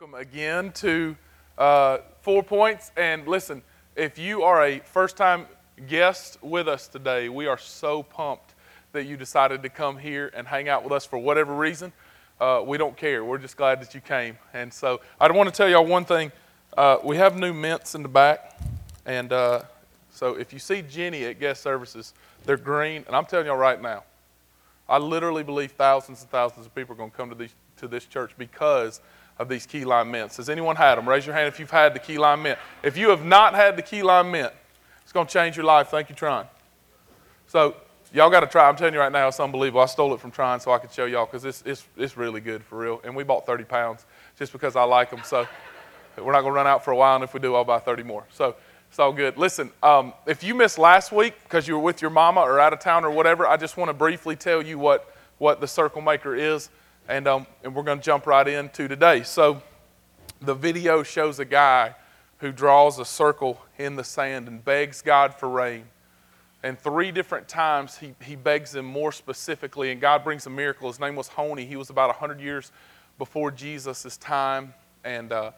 Welcome again to uh, Four Points. And listen, if you are a first time guest with us today, we are so pumped that you decided to come here and hang out with us for whatever reason. Uh, we don't care. We're just glad that you came. And so I want to tell y'all one thing. Uh, we have new mints in the back. And uh, so if you see Jenny at guest services, they're green. And I'm telling y'all right now, I literally believe thousands and thousands of people are going to come to, these, to this church because of these key lime mints. Has anyone had them? Raise your hand if you've had the key lime mint. If you have not had the key lime mint, it's going to change your life. Thank you, Tron. So, y'all got to try. I'm telling you right now, it's unbelievable. I stole it from Tron so I could show y'all because it's, it's, it's really good for real. And we bought 30 pounds just because I like them. So, we're not going to run out for a while. And if we do, I'll buy 30 more. So, it's all good. Listen, um, if you missed last week because you were with your mama or out of town or whatever, I just want to briefly tell you what, what the circle maker is and, um, and we're going to jump right into today. So, the video shows a guy who draws a circle in the sand and begs God for rain. And three different times he, he begs him more specifically, and God brings a miracle. His name was Honi. He was about 100 years before Jesus' time. And uh,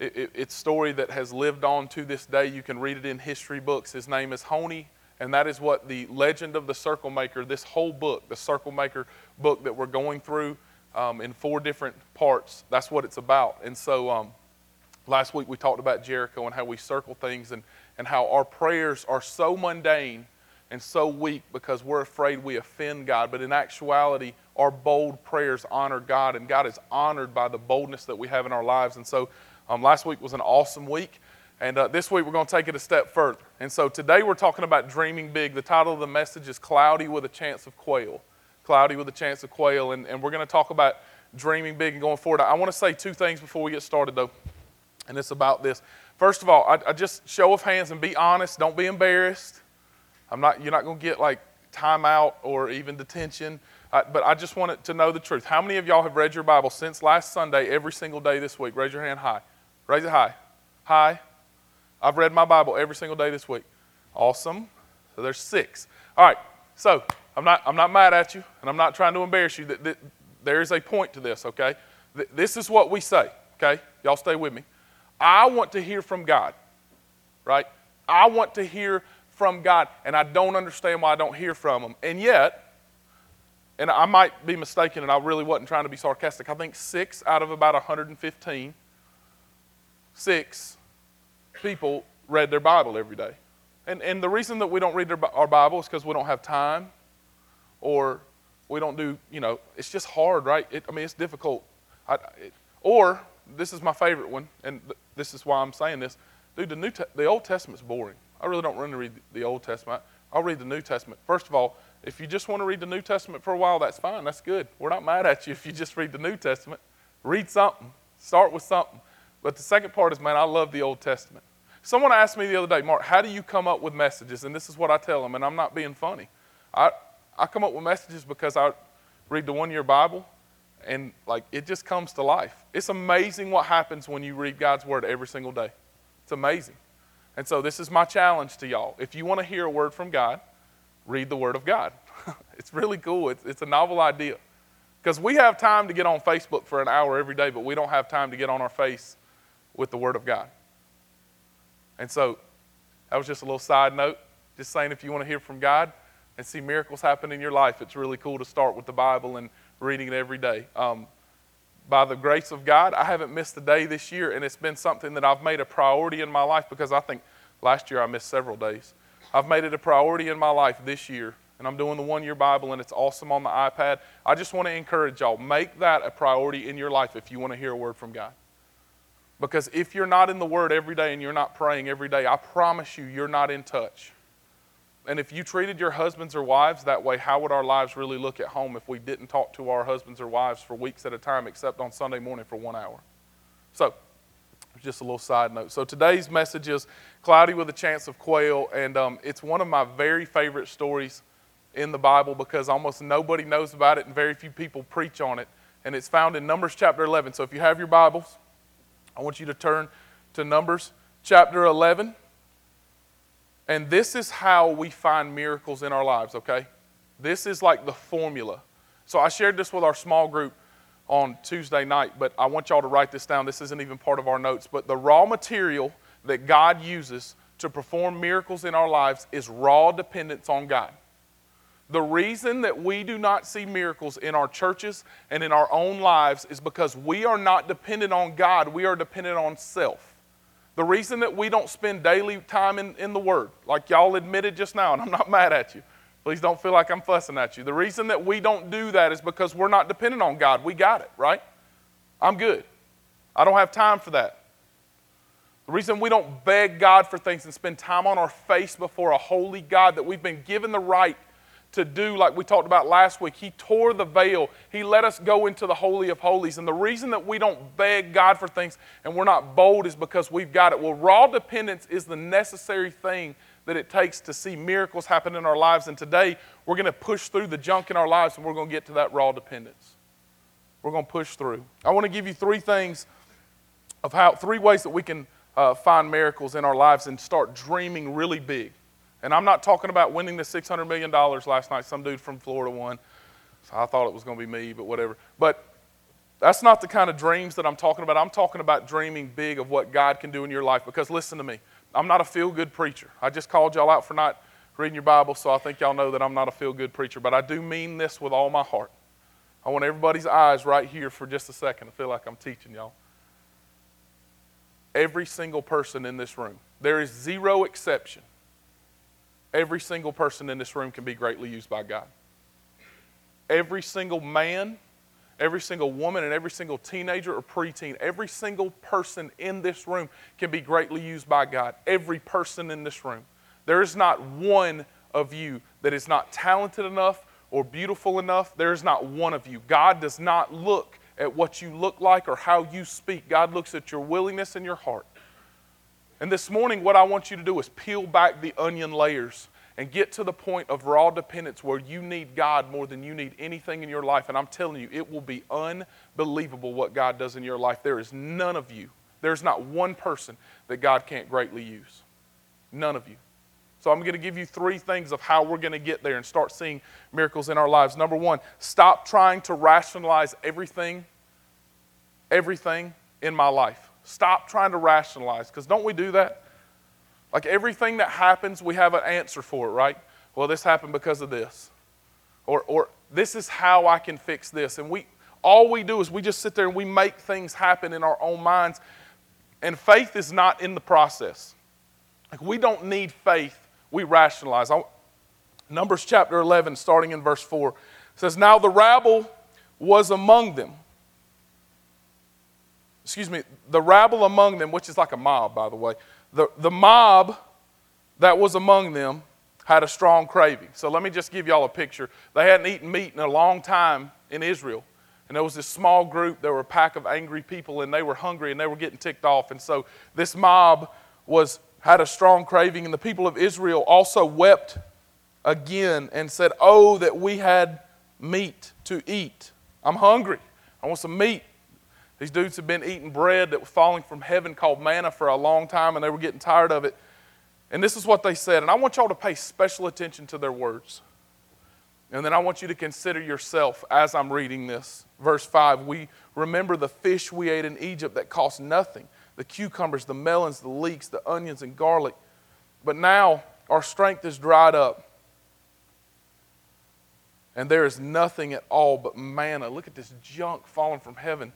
it, it, it's a story that has lived on to this day. You can read it in history books. His name is Honi, and that is what the legend of the circle maker, this whole book, the circle maker book that we're going through, um, in four different parts. That's what it's about. And so um, last week we talked about Jericho and how we circle things and, and how our prayers are so mundane and so weak because we're afraid we offend God. But in actuality, our bold prayers honor God, and God is honored by the boldness that we have in our lives. And so um, last week was an awesome week. And uh, this week we're going to take it a step further. And so today we're talking about dreaming big. The title of the message is Cloudy with a Chance of Quail cloudy with a chance of quail. And, and we're going to talk about dreaming big and going forward. I want to say two things before we get started, though, and it's about this. First of all, I, I just show of hands and be honest. Don't be embarrassed. I'm not, you're not going to get like timeout or even detention. Uh, but I just wanted to know the truth. How many of y'all have read your Bible since last Sunday, every single day this week? Raise your hand high. Raise it high. High. I've read my Bible every single day this week. Awesome. So there's six. All right. So I'm not, I'm not mad at you, and I'm not trying to embarrass you. That There is a point to this, okay? This is what we say, okay? Y'all stay with me. I want to hear from God, right? I want to hear from God, and I don't understand why I don't hear from Him. And yet, and I might be mistaken, and I really wasn't trying to be sarcastic. I think six out of about 115, six people read their Bible every day. And, and the reason that we don't read our Bible is because we don't have time or we don't do, you know, it's just hard, right? It, I mean, it's difficult. I, it, or, this is my favorite one, and th- this is why I'm saying this. Dude, the, New Te- the Old Testament's boring. I really don't want to read the Old Testament. I'll read the New Testament. First of all, if you just want to read the New Testament for a while, that's fine. That's good. We're not mad at you if you just read the New Testament. Read something. Start with something. But the second part is, man, I love the Old Testament. Someone asked me the other day, Mark, how do you come up with messages? And this is what I tell them, and I'm not being funny. I, I come up with messages because I read the one year Bible and like it just comes to life. It's amazing what happens when you read God's word every single day. It's amazing. And so this is my challenge to y'all. If you want to hear a word from God, read the word of God. it's really cool. It's, it's a novel idea. Because we have time to get on Facebook for an hour every day, but we don't have time to get on our face with the word of God. And so that was just a little side note. Just saying if you want to hear from God, and see miracles happen in your life, it's really cool to start with the Bible and reading it every day. Um, by the grace of God, I haven't missed a day this year, and it's been something that I've made a priority in my life because I think last year I missed several days. I've made it a priority in my life this year, and I'm doing the one year Bible, and it's awesome on the iPad. I just want to encourage y'all make that a priority in your life if you want to hear a word from God. Because if you're not in the Word every day and you're not praying every day, I promise you, you're not in touch. And if you treated your husbands or wives that way, how would our lives really look at home if we didn't talk to our husbands or wives for weeks at a time, except on Sunday morning for one hour? So, just a little side note. So, today's message is Cloudy with a Chance of Quail, and um, it's one of my very favorite stories in the Bible because almost nobody knows about it and very few people preach on it. And it's found in Numbers chapter 11. So, if you have your Bibles, I want you to turn to Numbers chapter 11. And this is how we find miracles in our lives, okay? This is like the formula. So I shared this with our small group on Tuesday night, but I want y'all to write this down. This isn't even part of our notes, but the raw material that God uses to perform miracles in our lives is raw dependence on God. The reason that we do not see miracles in our churches and in our own lives is because we are not dependent on God, we are dependent on self. The reason that we don't spend daily time in, in the Word, like y'all admitted just now, and I'm not mad at you. Please don't feel like I'm fussing at you. The reason that we don't do that is because we're not dependent on God. We got it, right? I'm good. I don't have time for that. The reason we don't beg God for things and spend time on our face before a holy God that we've been given the right to do, like we talked about last week. He tore the veil, He let us go into the Holy of Holies. And the reason that we don't beg God for things and we're not bold is because we've got it. Well, raw dependence is the necessary thing that it takes to see miracles happen in our lives. And today, we're going to push through the junk in our lives and we're going to get to that raw dependence. We're going to push through. I want to give you three things of how, three ways that we can uh, find miracles in our lives and start dreaming really big. And I'm not talking about winning the $600 million last night. Some dude from Florida won. So I thought it was going to be me, but whatever. But that's not the kind of dreams that I'm talking about. I'm talking about dreaming big of what God can do in your life. Because listen to me, I'm not a feel good preacher. I just called y'all out for not reading your Bible, so I think y'all know that I'm not a feel good preacher. But I do mean this with all my heart. I want everybody's eyes right here for just a second. I feel like I'm teaching y'all. Every single person in this room, there is zero exception Every single person in this room can be greatly used by God. Every single man, every single woman, and every single teenager or preteen, every single person in this room can be greatly used by God. Every person in this room. There is not one of you that is not talented enough or beautiful enough. There is not one of you. God does not look at what you look like or how you speak. God looks at your willingness and your heart. And this morning, what I want you to do is peel back the onion layers and get to the point of raw dependence where you need God more than you need anything in your life. And I'm telling you, it will be unbelievable what God does in your life. There is none of you, there's not one person that God can't greatly use. None of you. So I'm going to give you three things of how we're going to get there and start seeing miracles in our lives. Number one, stop trying to rationalize everything, everything in my life. Stop trying to rationalize, because don't we do that? Like everything that happens, we have an answer for it, right? Well, this happened because of this. Or, or this is how I can fix this. And we all we do is we just sit there and we make things happen in our own minds. And faith is not in the process. Like we don't need faith, we rationalize. I, Numbers chapter 11, starting in verse 4, says, Now the rabble was among them excuse me, the rabble among them, which is like a mob, by the way, the, the mob that was among them had a strong craving. So let me just give y'all a picture. They hadn't eaten meat in a long time in Israel. And there was this small group, there were a pack of angry people, and they were hungry and they were getting ticked off. And so this mob was had a strong craving, and the people of Israel also wept again and said, Oh, that we had meat to eat. I'm hungry. I want some meat. These dudes have been eating bread that was falling from heaven called manna for a long time, and they were getting tired of it. And this is what they said, and I want y'all to pay special attention to their words. And then I want you to consider yourself as I'm reading this. Verse 5 We remember the fish we ate in Egypt that cost nothing the cucumbers, the melons, the leeks, the onions, and garlic. But now our strength is dried up, and there is nothing at all but manna. Look at this junk falling from heaven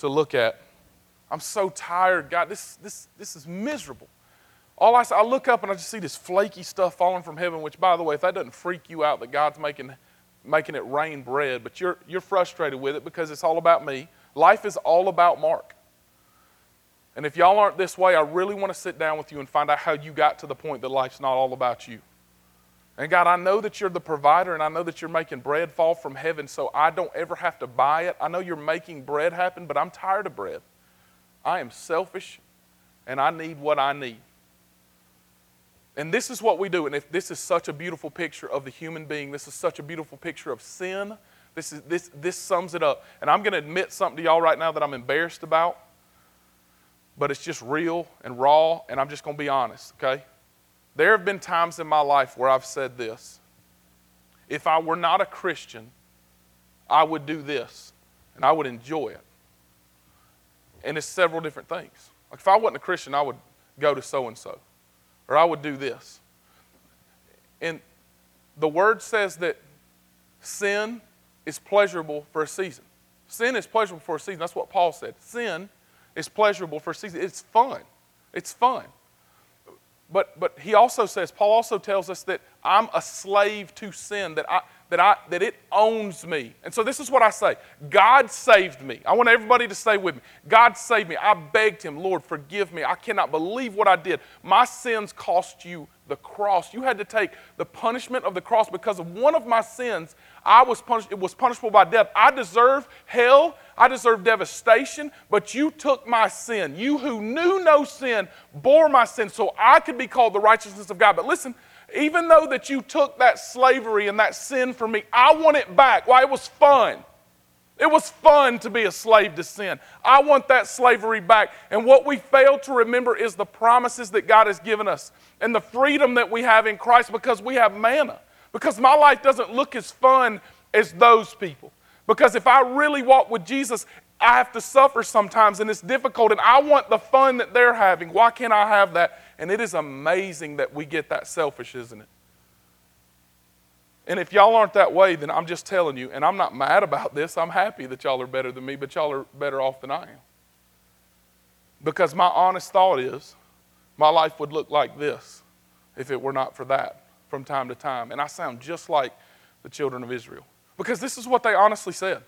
to look at. I'm so tired, God. This, this, this is miserable. All I, I look up and I just see this flaky stuff falling from heaven, which, by the way, if that doesn't freak you out that God's making, making it rain bread, but you're, you're frustrated with it because it's all about me. Life is all about Mark. And if y'all aren't this way, I really want to sit down with you and find out how you got to the point that life's not all about you. And God, I know that you're the provider and I know that you're making bread fall from heaven so I don't ever have to buy it. I know you're making bread happen, but I'm tired of bread. I am selfish and I need what I need. And this is what we do. And if this is such a beautiful picture of the human being, this is such a beautiful picture of sin. This, is, this, this sums it up. And I'm going to admit something to y'all right now that I'm embarrassed about, but it's just real and raw, and I'm just going to be honest, okay? There have been times in my life where I've said this if I were not a Christian, I would do this. and I would enjoy it. And it's several different things. Like if I wasn't a Christian, I would go to so and so, or I would do this. And the word says that sin is pleasurable for a season. Sin is pleasurable for a season. That's what Paul said. Sin is pleasurable for a season. It's fun. It's fun. But, but he also says, Paul also tells us that I'm a slave to sin, that, I, that, I, that it owns me. And so this is what I say God saved me. I want everybody to say with me God saved me. I begged him, Lord, forgive me. I cannot believe what I did. My sins cost you the cross. You had to take the punishment of the cross because of one of my sins. I was punished, it was punishable by death. I deserve hell. I deserve devastation, but you took my sin. You who knew no sin bore my sin so I could be called the righteousness of God. But listen, even though that you took that slavery and that sin from me, I want it back. Why? It was fun. It was fun to be a slave to sin. I want that slavery back. And what we fail to remember is the promises that God has given us and the freedom that we have in Christ because we have manna. Because my life doesn't look as fun as those people. Because if I really walk with Jesus, I have to suffer sometimes and it's difficult, and I want the fun that they're having. Why can't I have that? And it is amazing that we get that selfish, isn't it? And if y'all aren't that way, then I'm just telling you, and I'm not mad about this. I'm happy that y'all are better than me, but y'all are better off than I am. Because my honest thought is, my life would look like this if it were not for that from time to time. And I sound just like the children of Israel. Because this is what they honestly said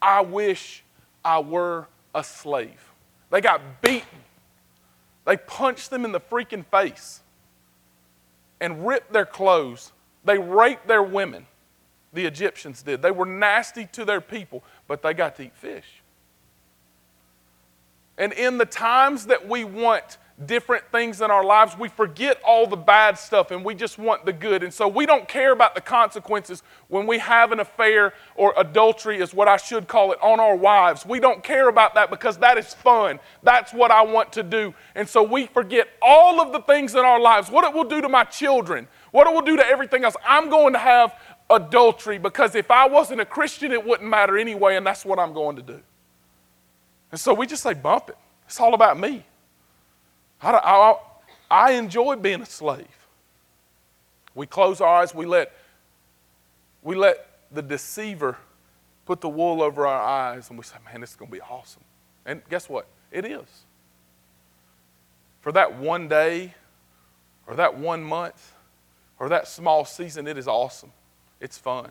I wish I were a slave. They got beaten, they punched them in the freaking face and ripped their clothes. They raped their women. The Egyptians did. They were nasty to their people, but they got to eat fish. And in the times that we want different things in our lives, we forget all the bad stuff and we just want the good. And so we don't care about the consequences when we have an affair or adultery, is what I should call it, on our wives. We don't care about that because that is fun. That's what I want to do. And so we forget all of the things in our lives, what it will do to my children, what it will do to everything else. I'm going to have adultery because if I wasn't a Christian, it wouldn't matter anyway, and that's what I'm going to do. And so we just say, bump it. It's all about me. I, I, I enjoy being a slave. We close our eyes, we let, we let the deceiver put the wool over our eyes, and we say, man, this is going to be awesome. And guess what? It is. For that one day, or that one month, or that small season, it is awesome. It's fun.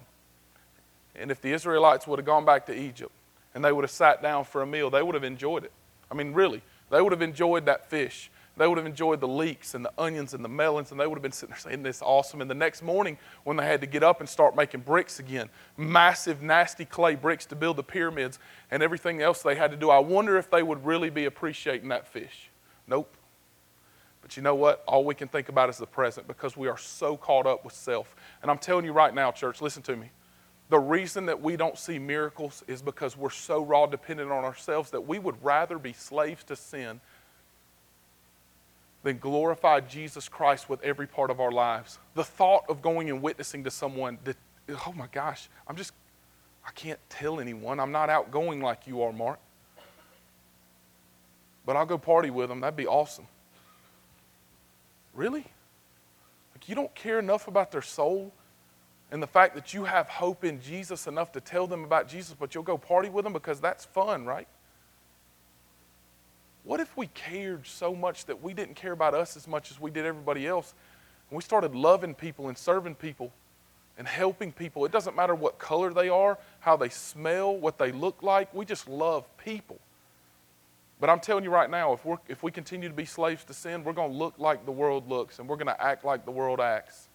And if the Israelites would have gone back to Egypt and they would have sat down for a meal, they would have enjoyed it. I mean, really, they would have enjoyed that fish they would have enjoyed the leeks and the onions and the melons, and they would have been sitting there saying, This is awesome. And the next morning, when they had to get up and start making bricks again, massive, nasty clay bricks to build the pyramids and everything else they had to do, I wonder if they would really be appreciating that fish. Nope. But you know what? All we can think about is the present because we are so caught up with self. And I'm telling you right now, church, listen to me. The reason that we don't see miracles is because we're so raw dependent on ourselves that we would rather be slaves to sin than glorify Jesus Christ with every part of our lives. The thought of going and witnessing to someone that, oh my gosh, I'm just, I can't tell anyone. I'm not outgoing like you are, Mark. But I'll go party with them. That'd be awesome. Really? Like you don't care enough about their soul and the fact that you have hope in Jesus enough to tell them about Jesus, but you'll go party with them because that's fun, right? What if we cared so much that we didn't care about us as much as we did everybody else? And we started loving people and serving people and helping people. It doesn't matter what color they are, how they smell, what they look like. We just love people. But I'm telling you right now, if, we're, if we continue to be slaves to sin, we're going to look like the world looks and we're going to act like the world acts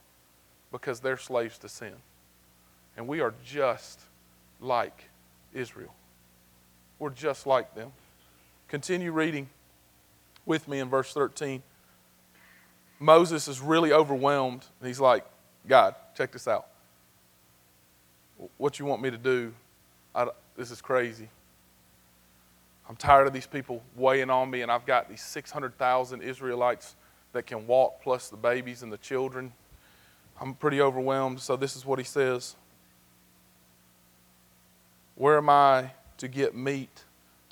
because they're slaves to sin. And we are just like Israel. We're just like them. Continue reading with me in verse 13. Moses is really overwhelmed. He's like, God, check this out. What you want me to do? I, this is crazy. I'm tired of these people weighing on me, and I've got these 600,000 Israelites that can walk, plus the babies and the children. I'm pretty overwhelmed. So, this is what he says Where am I to get meat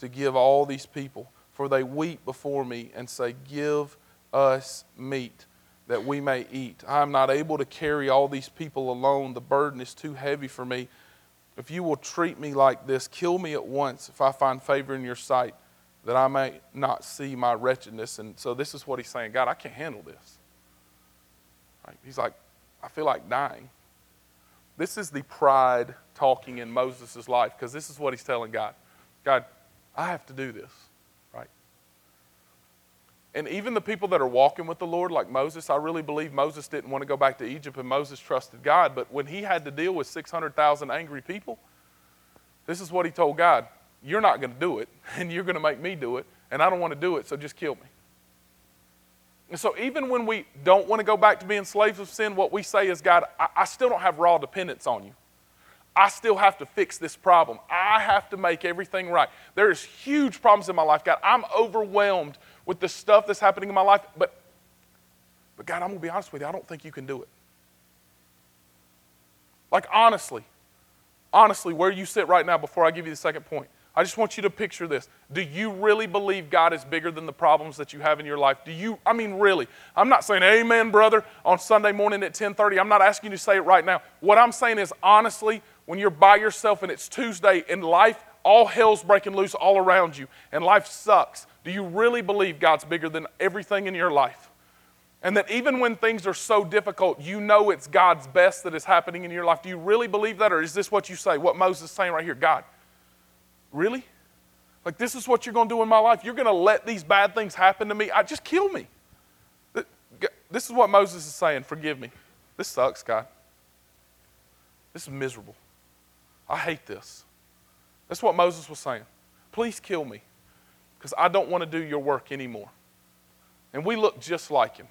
to give all these people? For they weep before me and say, Give us meat that we may eat. I am not able to carry all these people alone. The burden is too heavy for me. If you will treat me like this, kill me at once if I find favor in your sight, that I may not see my wretchedness. And so this is what he's saying God, I can't handle this. Right? He's like, I feel like dying. This is the pride talking in Moses' life because this is what he's telling God God, I have to do this. Right? And even the people that are walking with the Lord, like Moses, I really believe Moses didn't want to go back to Egypt and Moses trusted God. But when he had to deal with 600,000 angry people, this is what he told God You're not going to do it, and you're going to make me do it, and I don't want to do it, so just kill me. And so, even when we don't want to go back to being slaves of sin, what we say is, God, I, I still don't have raw dependence on you. I still have to fix this problem. I have to make everything right. There's huge problems in my life, God. I'm overwhelmed with the stuff that's happening in my life, but, but God, I'm going to be honest with you, I don't think you can do it. Like, honestly, honestly, where you sit right now before I give you the second point, I just want you to picture this. Do you really believe God is bigger than the problems that you have in your life? Do you I mean really? I'm not saying amen, brother, on Sunday morning at 10:30. I'm not asking you to say it right now. What I'm saying is honestly, when you're by yourself and it's Tuesday and life all hell's breaking loose all around you and life sucks. Do you really believe God's bigger than everything in your life? And that even when things are so difficult, you know it's God's best that is happening in your life. Do you really believe that? Or is this what you say? What Moses is saying right here? God, Really? Like, this is what you're going to do in my life? You're going to let these bad things happen to me? I just kill me. This is what Moses is saying. Forgive me. This sucks, God. This is miserable. I hate this. That's what Moses was saying. Please kill me because I don't want to do your work anymore. And we look just like him.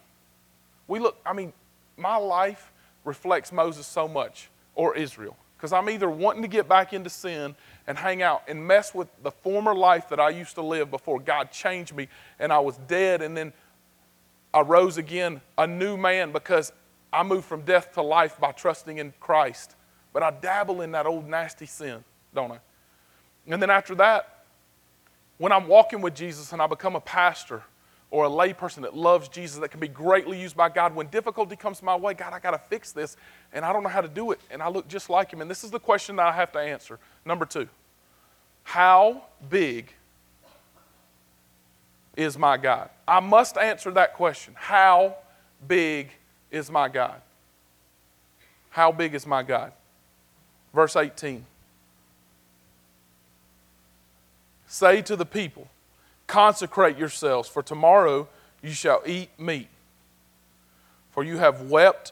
We look, I mean, my life reflects Moses so much, or Israel. Because I'm either wanting to get back into sin and hang out and mess with the former life that I used to live before God changed me and I was dead and then I rose again a new man because I moved from death to life by trusting in Christ. But I dabble in that old nasty sin, don't I? And then after that, when I'm walking with Jesus and I become a pastor, or a layperson that loves Jesus that can be greatly used by God. When difficulty comes my way, God, I got to fix this, and I don't know how to do it, and I look just like Him. And this is the question that I have to answer. Number two How big is my God? I must answer that question. How big is my God? How big is my God? Verse 18. Say to the people, Consecrate yourselves, for tomorrow you shall eat meat. For you have wept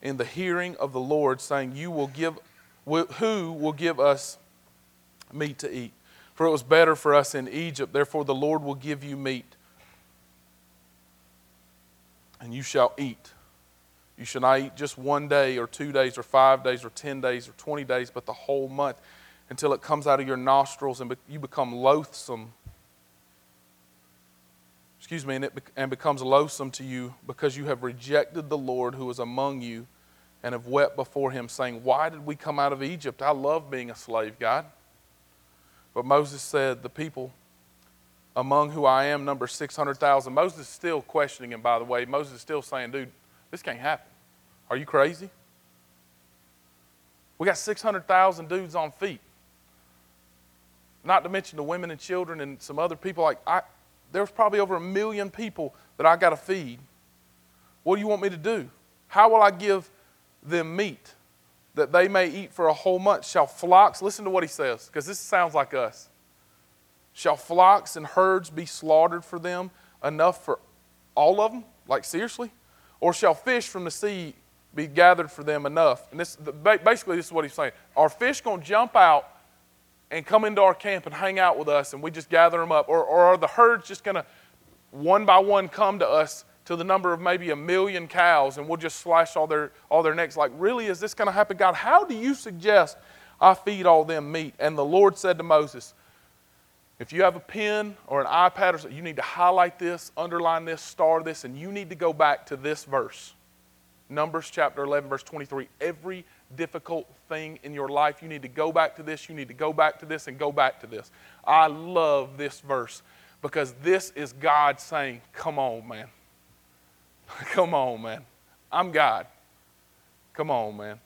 in the hearing of the Lord, saying, You will give who will give us meat to eat? For it was better for us in Egypt, therefore the Lord will give you meat. And you shall eat. You shall not eat just one day or two days or five days or ten days or twenty days, but the whole month until it comes out of your nostrils and you become loathsome excuse me, and it and becomes loathsome to you because you have rejected the Lord who is among you and have wept before him, saying, Why did we come out of Egypt? I love being a slave, God. But Moses said, The people among who I am number 600,000. Moses is still questioning him, by the way. Moses is still saying, Dude, this can't happen. Are you crazy? We got 600,000 dudes on feet. Not to mention the women and children and some other people. Like, I, there's probably over a million people that I got to feed. What do you want me to do? How will I give them meat that they may eat for a whole month? Shall flocks, listen to what he says, because this sounds like us. Shall flocks and herds be slaughtered for them enough for all of them? Like, seriously? Or shall fish from the sea be gathered for them enough? And this, basically, this is what he's saying. Are fish going to jump out and come into our camp and hang out with us and we just gather them up? Or, or are the herds just going to one by one come to us to the number of maybe a million cows and we'll just slash all their, all their necks? Like, really, is this going to happen? God, how do you suggest I feed all them meat? And the Lord said to Moses, if you have a pen or an iPad or something, you need to highlight this, underline this, star this, and you need to go back to this verse. Numbers chapter 11, verse 23. Every difficult thing in your life, you need to go back to this, you need to go back to this, and go back to this. I love this verse because this is God saying, Come on, man. Come on, man. I'm God. Come on, man.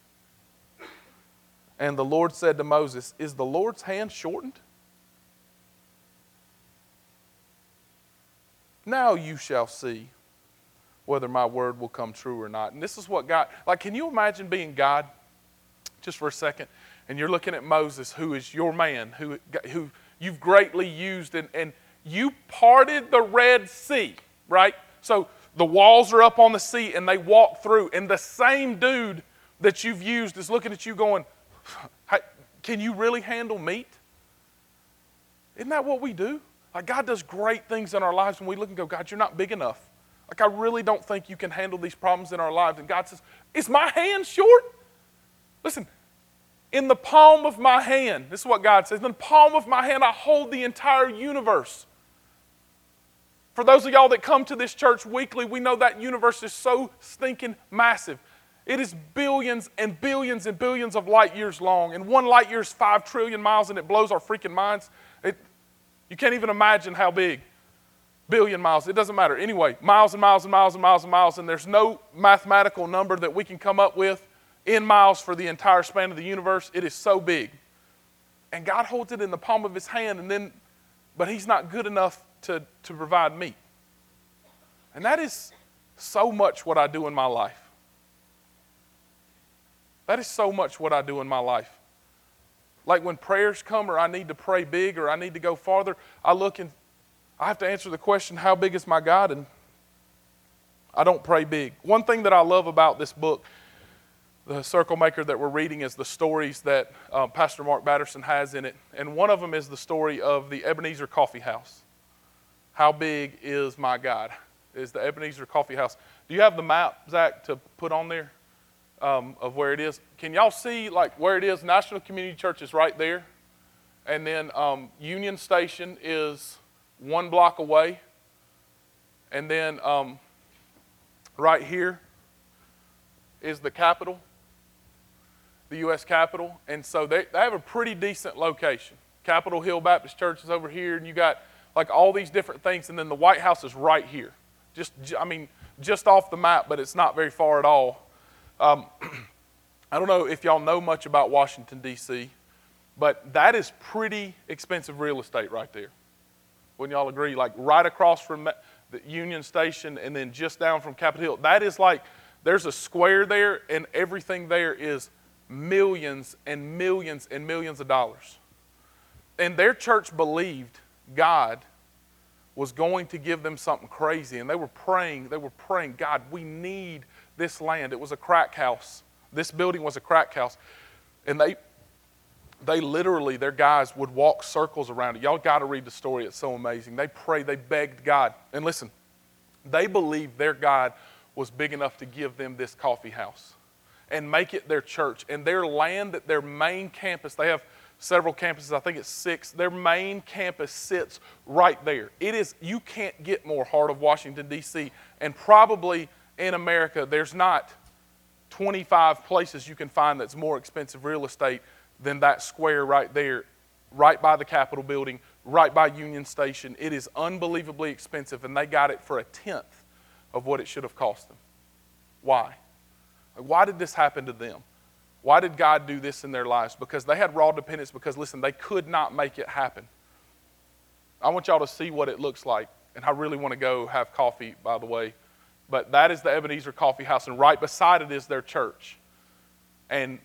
And the Lord said to Moses, Is the Lord's hand shortened? Now you shall see whether my word will come true or not. And this is what God, like, can you imagine being God just for a second? And you're looking at Moses, who is your man, who, who you've greatly used, and, and you parted the Red Sea, right? So the walls are up on the sea and they walk through, and the same dude that you've used is looking at you going, Can you really handle meat? Isn't that what we do? Like, God does great things in our lives when we look and go, God, you're not big enough. Like, I really don't think you can handle these problems in our lives. And God says, Is my hand short? Listen, in the palm of my hand, this is what God says, in the palm of my hand, I hold the entire universe. For those of y'all that come to this church weekly, we know that universe is so stinking massive. It is billions and billions and billions of light years long, and one light year is five trillion miles, and it blows our freaking minds. It, you can't even imagine how big. Billion miles, it doesn't matter. Anyway, miles and miles and miles and miles and miles, and there's no mathematical number that we can come up with in miles for the entire span of the universe. It is so big. And God holds it in the palm of his hand, and then, but he's not good enough to, to provide meat. And that is so much what I do in my life. That is so much what I do in my life. Like when prayers come, or I need to pray big, or I need to go farther, I look and I have to answer the question, How big is my God? And I don't pray big. One thing that I love about this book, The Circle Maker, that we're reading, is the stories that um, Pastor Mark Batterson has in it. And one of them is the story of the Ebenezer Coffee House. How big is my God? Is the Ebenezer Coffee House. Do you have the map, Zach, to put on there um, of where it is? Can y'all see like where it is? National Community Church is right there. And then um, Union Station is one block away. And then um, right here is the Capitol, the U.S. Capitol. And so they, they have a pretty decent location. Capitol Hill Baptist Church is over here, and you got like all these different things, and then the White House is right here. Just, I mean, just off the map, but it's not very far at all. Um, I don't know if y'all know much about Washington, D.C., but that is pretty expensive real estate right there. Wouldn't y'all agree? Like right across from the Union Station and then just down from Capitol Hill. That is like, there's a square there, and everything there is millions and millions and millions of dollars. And their church believed God was going to give them something crazy. And they were praying, they were praying, God, we need this land. It was a crack house. This building was a crack house. And they they literally, their guys would walk circles around it. Y'all got to read the story. It's so amazing. They prayed, they begged God. And listen, they believed their God was big enough to give them this coffee house and make it their church. And their land, that their main campus, they have several campuses, I think it's six. Their main campus sits right there. It is, you can't get more heart of Washington, D.C., and probably in America, there's not 25 places you can find that's more expensive real estate than that square right there, right by the Capitol building, right by Union Station. It is unbelievably expensive, and they got it for a tenth of what it should have cost them. Why? Why did this happen to them? Why did God do this in their lives? Because they had raw dependence, because listen, they could not make it happen. I want y'all to see what it looks like. And I really want to go have coffee, by the way. But that is the Ebenezer Coffee House, and right beside it is their church. And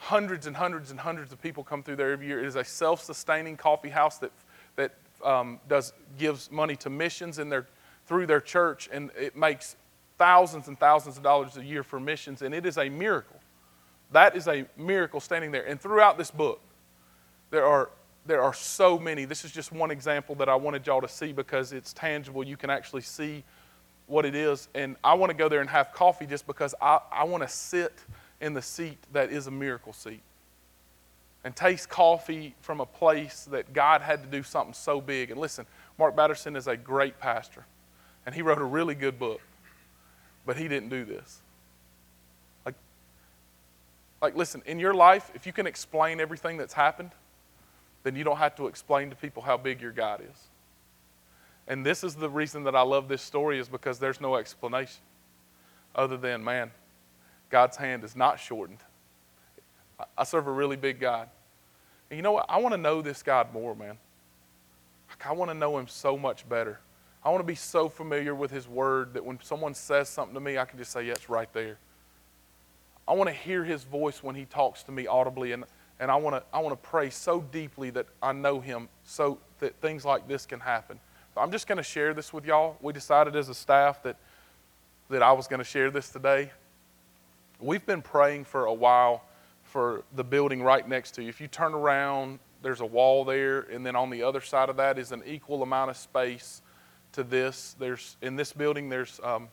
hundreds and hundreds and hundreds of people come through there every year. It is a self sustaining coffee house that, that um, does, gives money to missions in their, through their church, and it makes thousands and thousands of dollars a year for missions, and it is a miracle. That is a miracle standing there. And throughout this book, there are, there are so many. This is just one example that I wanted y'all to see because it's tangible. You can actually see what it is. And I want to go there and have coffee just because I, I want to sit in the seat that is a miracle seat and taste coffee from a place that God had to do something so big. And listen, Mark Batterson is a great pastor, and he wrote a really good book, but he didn't do this. Like, listen, in your life, if you can explain everything that's happened, then you don't have to explain to people how big your God is. And this is the reason that I love this story is because there's no explanation other than, man, God's hand is not shortened. I serve a really big God. And you know what? I want to know this God more, man. I want to know him so much better. I want to be so familiar with his word that when someone says something to me, I can just say, yes, right there. I want to hear his voice when he talks to me audibly, and, and I, want to, I want to pray so deeply that I know him so that things like this can happen. I'm just going to share this with y'all. We decided as a staff that, that I was going to share this today. We've been praying for a while for the building right next to you. If you turn around, there's a wall there, and then on the other side of that is an equal amount of space to this. There's in this building, there's um,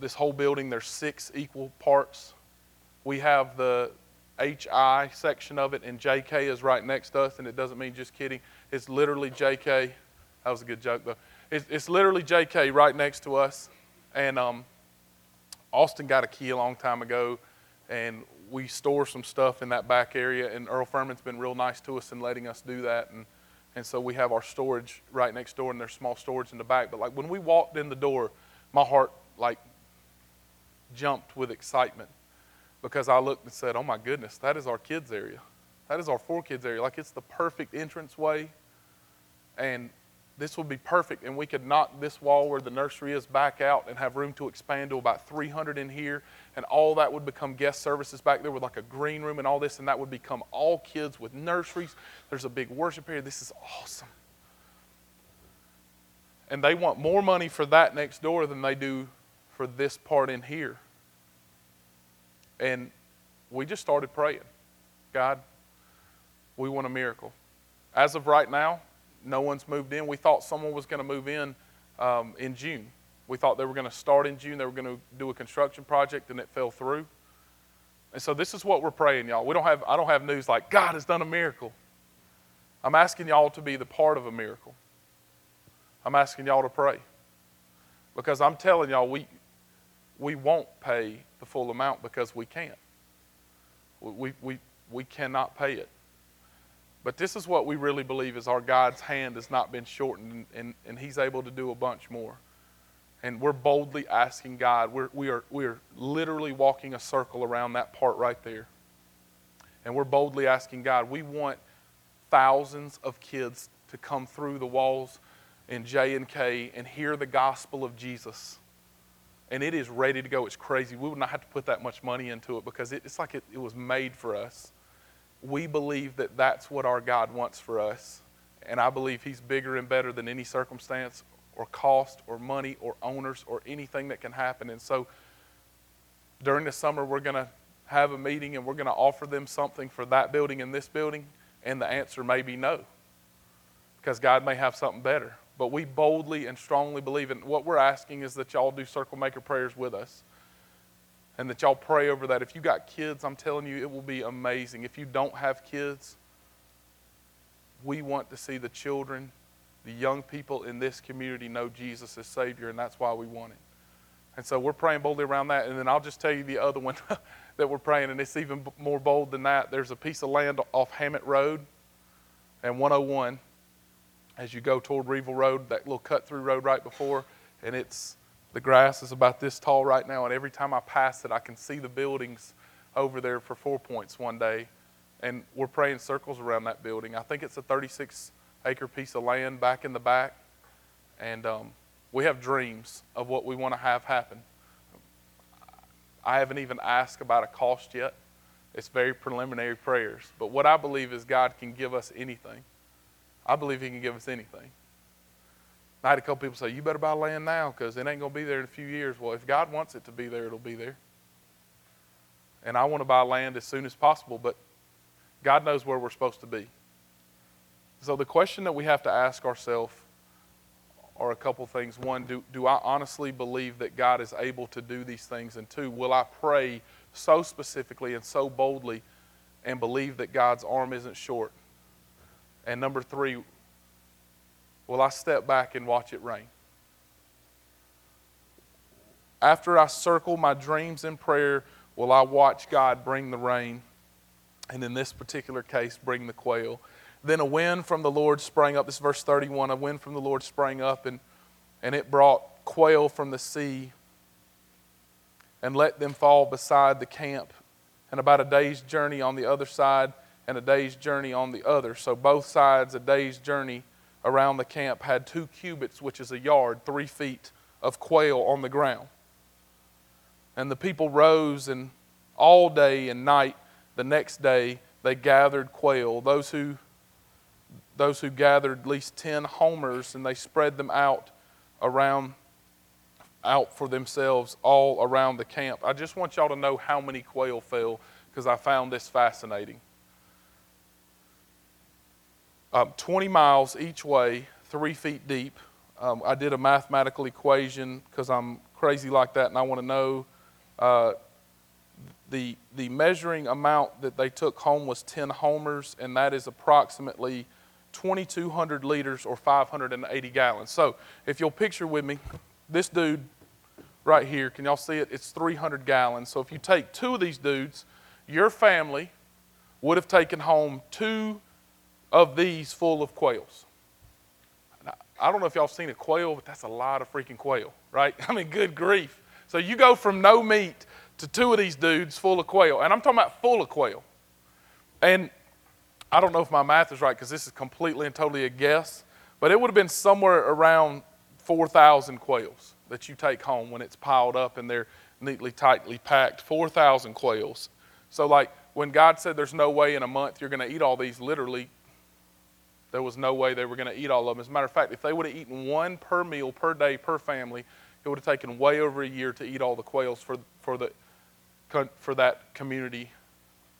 this whole building. There's six equal parts. We have the HI section of it, and JK is right next to us. And it doesn't mean just kidding. It's literally JK. That was a good joke though. It's, it's literally JK right next to us, and um, Austin got a key a long time ago, and we store some stuff in that back area. And Earl Furman's been real nice to us in letting us do that. And and so we have our storage right next door, and there's small storage in the back. But like when we walked in the door, my heart like jumped with excitement because I looked and said, "Oh my goodness, that is our kids area. That is our four kids area. Like it's the perfect entrance way, and this would be perfect. And we could knock this wall where the nursery is back out and have room to expand to about 300 in here, and all that would become guest services back there with like a green room and all this, and that would become all kids with nurseries. There's a big worship area. This is awesome. And they want more money for that next door than they do for this part in here. And we just started praying God, we want a miracle. As of right now, no one's moved in. We thought someone was going to move in um, in June. We thought they were going to start in June. They were going to do a construction project, and it fell through. And so this is what we're praying, y'all. We don't have, I don't have news like God has done a miracle. I'm asking y'all to be the part of a miracle. I'm asking y'all to pray. Because I'm telling y'all, we, we won't pay the full amount because we can't. We, we, we cannot pay it. But this is what we really believe is our God's hand has not been shortened and, and, He's able to do a bunch more. And we're boldly asking God, we're, we, are, we are literally walking a circle around that part right there. And we're boldly asking God, we want thousands of kids to come through the walls in J and K and hear the gospel of Jesus. And it is ready to go. It's crazy. We would not have to put that much money into it because it, it's like it, it was made for us we believe that that's what our God wants for us. And I believe He's bigger and better than any circumstance or cost or money or owners or anything that can happen. And so during the summer, we're going to have a meeting and we're going to offer them something for that building and this building. And the answer may be no, because God may have something better. But we boldly and strongly believe in what we're asking is that y'all do circle maker prayers with us and that y'all pray over that. If you got kids, I'm telling you, it will be amazing. If you don't have kids, we want to see the children, the young people in this community know Jesus as Savior, and that's why we want it. And so we're praying boldly around that. And then I'll just tell you the other one that we're praying, and it's even more bold than that. There's a piece of land off Hammett Road and 101 as you go toward Reeville Road, that little cut through road right before, and it's the grass is about this tall right now, and every time I pass it, I can see the buildings over there for four points one day. And we're praying circles around that building. I think it's a 36 acre piece of land back in the back. And um, we have dreams of what we want to have happen. I haven't even asked about a cost yet. It's very preliminary prayers. But what I believe is God can give us anything. I believe He can give us anything. I had a couple people say, You better buy land now because it ain't going to be there in a few years. Well, if God wants it to be there, it'll be there. And I want to buy land as soon as possible, but God knows where we're supposed to be. So the question that we have to ask ourselves are a couple things. One, do, do I honestly believe that God is able to do these things? And two, will I pray so specifically and so boldly and believe that God's arm isn't short? And number three, Will I step back and watch it rain? After I circle my dreams in prayer, will I watch God bring the rain, and in this particular case, bring the quail. Then a wind from the Lord sprang up. This verse 31. A wind from the Lord sprang up, and, and it brought quail from the sea and let them fall beside the camp, and about a day's journey on the other side, and a day's journey on the other. So both sides, a day's journey around the camp, had two cubits, which is a yard, three feet of quail on the ground. And the people rose, and all day and night the next day they gathered quail. Those who, those who gathered at least 10 homers, and they spread them out around out for themselves all around the camp. I just want y'all to know how many quail fell because I found this fascinating. Um, 20 miles each way, three feet deep. Um, I did a mathematical equation because I'm crazy like that and I want to know uh, the, the measuring amount that they took home was 10 homers, and that is approximately 2,200 liters or 580 gallons. So if you'll picture with me, this dude right here, can y'all see it? It's 300 gallons. So if you take two of these dudes, your family would have taken home two of these full of quails. Now, I don't know if y'all seen a quail, but that's a lot of freaking quail, right? I mean, good grief. So you go from no meat to two of these dudes full of quail. And I'm talking about full of quail. And I don't know if my math is right because this is completely and totally a guess, but it would have been somewhere around 4,000 quails that you take home when it's piled up and they're neatly, tightly packed. 4,000 quails. So, like, when God said there's no way in a month you're going to eat all these, literally, there was no way they were going to eat all of them. As a matter of fact, if they would have eaten one per meal, per day, per family, it would have taken way over a year to eat all the quails for, for, the, for that community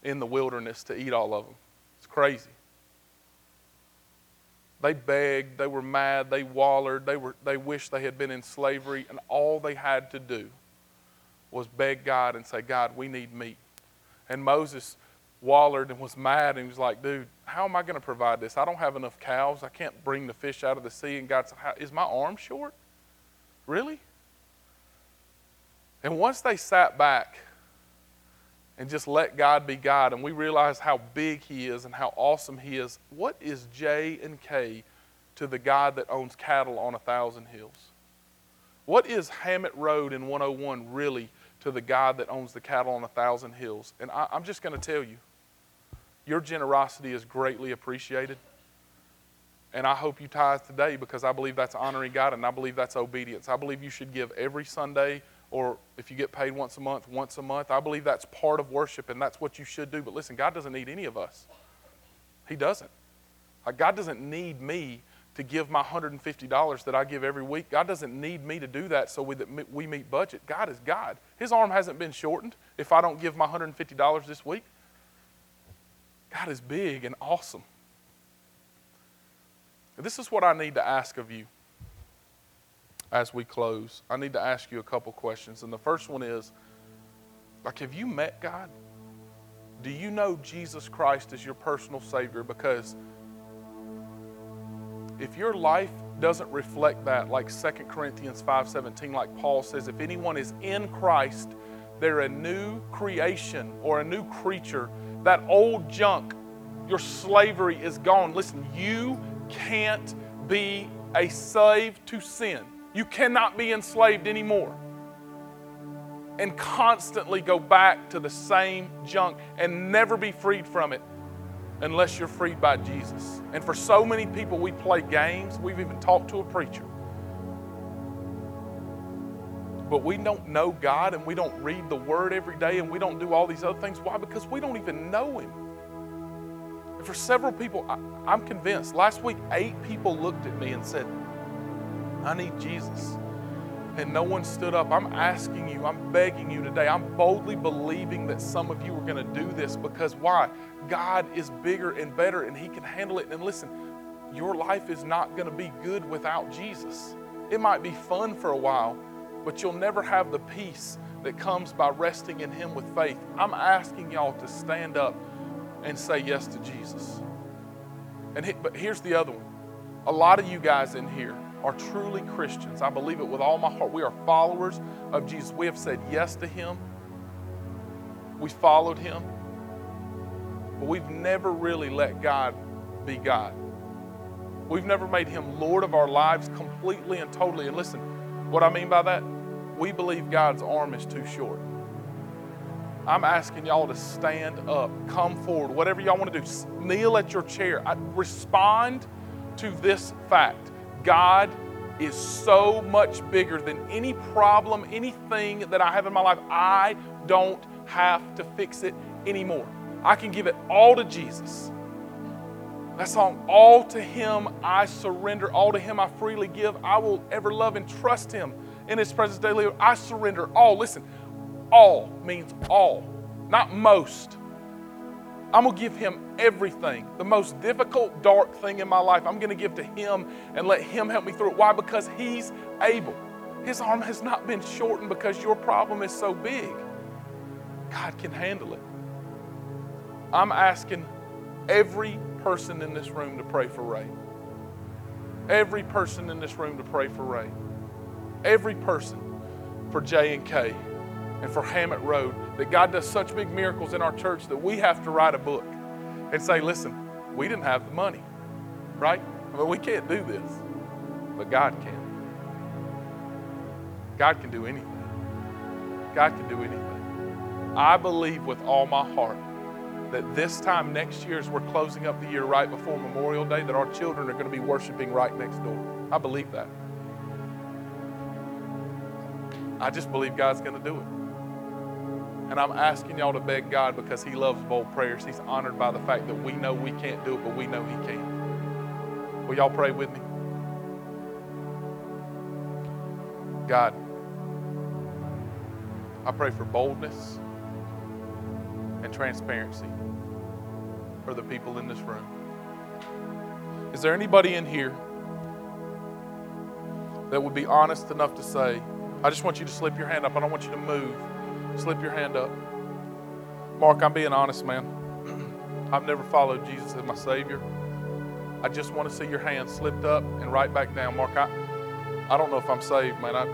in the wilderness to eat all of them. It's crazy. They begged, they were mad, they wallered, they, were, they wished they had been in slavery, and all they had to do was beg God and say, God, we need meat. And Moses wallered and was mad and he was like, dude, how am I going to provide this? I don't have enough cows. I can't bring the fish out of the sea. And God said, Is my arm short? Really? And once they sat back and just let God be God, and we realize how big He is and how awesome He is, what is J and K to the God that owns cattle on a thousand hills? What is Hammett Road in 101 really to the God that owns the cattle on a thousand hills? And I, I'm just going to tell you, your generosity is greatly appreciated. And I hope you tithe today because I believe that's honoring God and I believe that's obedience. I believe you should give every Sunday or if you get paid once a month, once a month. I believe that's part of worship and that's what you should do. But listen, God doesn't need any of us. He doesn't. Like God doesn't need me to give my $150 that I give every week. God doesn't need me to do that so we, that we meet budget. God is God. His arm hasn't been shortened if I don't give my $150 this week. God is big and awesome. This is what I need to ask of you as we close, I need to ask you a couple questions. And the first one is like, have you met God? Do you know Jesus Christ as your personal Savior? Because if your life doesn't reflect that, like 2 Corinthians 5:17, like Paul says, if anyone is in Christ, they're a new creation or a new creature. That old junk, your slavery is gone. Listen, you can't be a slave to sin. You cannot be enslaved anymore and constantly go back to the same junk and never be freed from it unless you're freed by Jesus. And for so many people, we play games. We've even talked to a preacher. But we don't know God and we don't read the Word every day and we don't do all these other things. Why? Because we don't even know Him. And for several people, I, am convinced. Last week, eight people looked at me and said, I need Jesus. And no one stood up. I'm asking you, I'm begging you today. I'm boldly believing that some of you are going to do this because why? God is bigger and better and He can handle it. And listen, your life is not going to be good without Jesus. It might be fun for a while, but you'll never have the peace that comes by resting in Him with faith. I'm asking y'all to stand up and say yes to Jesus. And he, but here's the other one. A lot of you guys in here, are truly Christians. I believe it with all my heart. We are followers of Jesus. We have said yes to Him. we followed him, but we've never really let God be God. We've never made him Lord of our lives completely and totally. And listen, what I mean by that, we believe God's arm is too short. I'm asking y'all to stand up, come forward, whatever y'all want to do. Kneel at your chair. I, respond to this fact God is so much bigger than any problem, anything that I have in my life. I don't have to fix it anymore. I can give it all to Jesus. That song, All to Him I surrender, all to Him I freely give. I will ever love and trust Him in His presence daily. I surrender all. Listen, all means all, not most. I'm going to give him everything. The most difficult, dark thing in my life, I'm going to give to him and let him help me through it. Why? Because he's able. His arm has not been shortened because your problem is so big. God can handle it. I'm asking every person in this room to pray for Ray. Every person in this room to pray for Ray. Every person for J and K and for Hammett Road, that God does such big miracles in our church that we have to write a book and say, listen, we didn't have the money, right? I mean, we can't do this, but God can. God can do anything. God can do anything. I believe with all my heart that this time next year, as we're closing up the year right before Memorial Day, that our children are going to be worshiping right next door. I believe that. I just believe God's going to do it. And I'm asking y'all to beg God because He loves bold prayers. He's honored by the fact that we know we can't do it, but we know He can. Will y'all pray with me? God, I pray for boldness and transparency for the people in this room. Is there anybody in here that would be honest enough to say, I just want you to slip your hand up. I don't want you to move. Slip your hand up. Mark, I'm being honest, man. I've never followed Jesus as my Savior. I just want to see your hand slipped up and right back down. Mark, I, I don't know if I'm saved, man. I,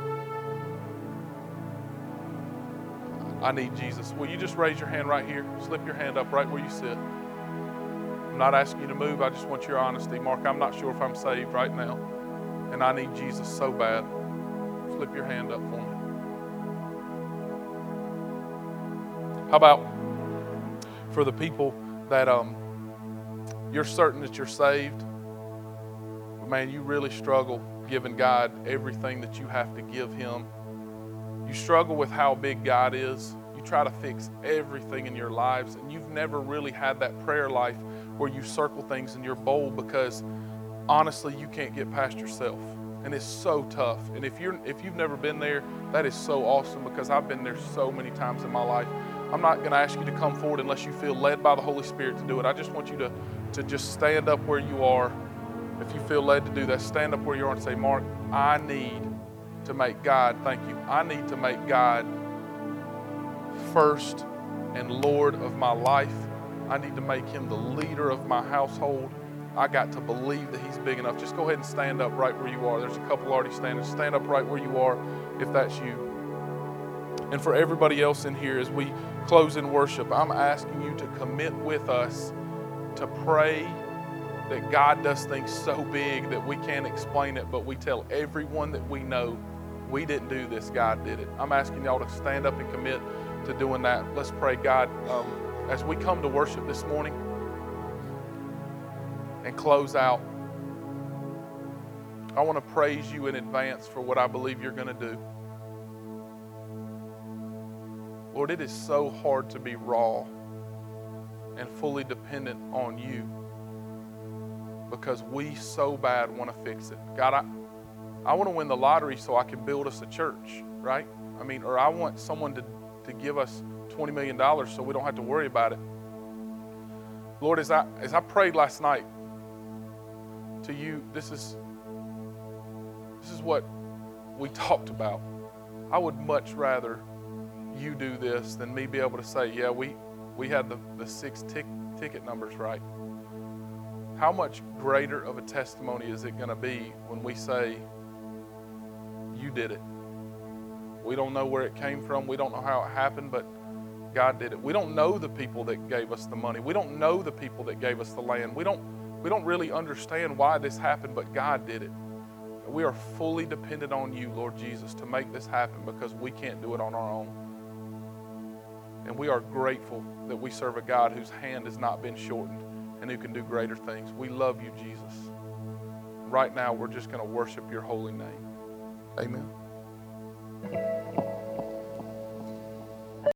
I need Jesus. Will you just raise your hand right here? Slip your hand up right where you sit. I'm not asking you to move. I just want your honesty. Mark, I'm not sure if I'm saved right now. And I need Jesus so bad. Slip your hand up for me. How about for the people that um, you're certain that you're saved, but man, you really struggle giving God everything that you have to give Him. You struggle with how big God is. You try to fix everything in your lives, and you've never really had that prayer life where you circle things in your bowl because honestly, you can't get past yourself and it's so tough. And if you're if you've never been there, that is so awesome because I've been there so many times in my life. I'm not going to ask you to come forward unless you feel led by the Holy Spirit to do it. I just want you to, to just stand up where you are. If you feel led to do that, stand up where you are and say, Mark, I need to make God, thank you, I need to make God first and Lord of my life. I need to make him the leader of my household. I got to believe that he's big enough. Just go ahead and stand up right where you are. There's a couple already standing. Stand up right where you are if that's you. And for everybody else in here, as we close in worship, I'm asking you to commit with us to pray that God does things so big that we can't explain it, but we tell everyone that we know we didn't do this, God did it. I'm asking y'all to stand up and commit to doing that. Let's pray, God, um, as we come to worship this morning and close out. I want to praise you in advance for what I believe you're going to do. Lord, it is so hard to be raw and fully dependent on you because we so bad want to fix it. God, I, I want to win the lottery so I can build us a church, right? I mean, or I want someone to, to give us $20 million so we don't have to worry about it. Lord, as I, as I prayed last night to you, this is, this is what we talked about. I would much rather you do this than me be able to say, yeah, we, we had the, the six tick, ticket numbers right. How much greater of a testimony is it going to be when we say, you did it? We don't know where it came from. We don't know how it happened, but God did it. We don't know the people that gave us the money. We don't know the people that gave us the land. We don't, we don't really understand why this happened, but God did it. We are fully dependent on you, Lord Jesus, to make this happen because we can't do it on our own. And we are grateful that we serve a God whose hand has not been shortened and who can do greater things. We love you, Jesus. Right now, we're just going to worship your holy name. Amen.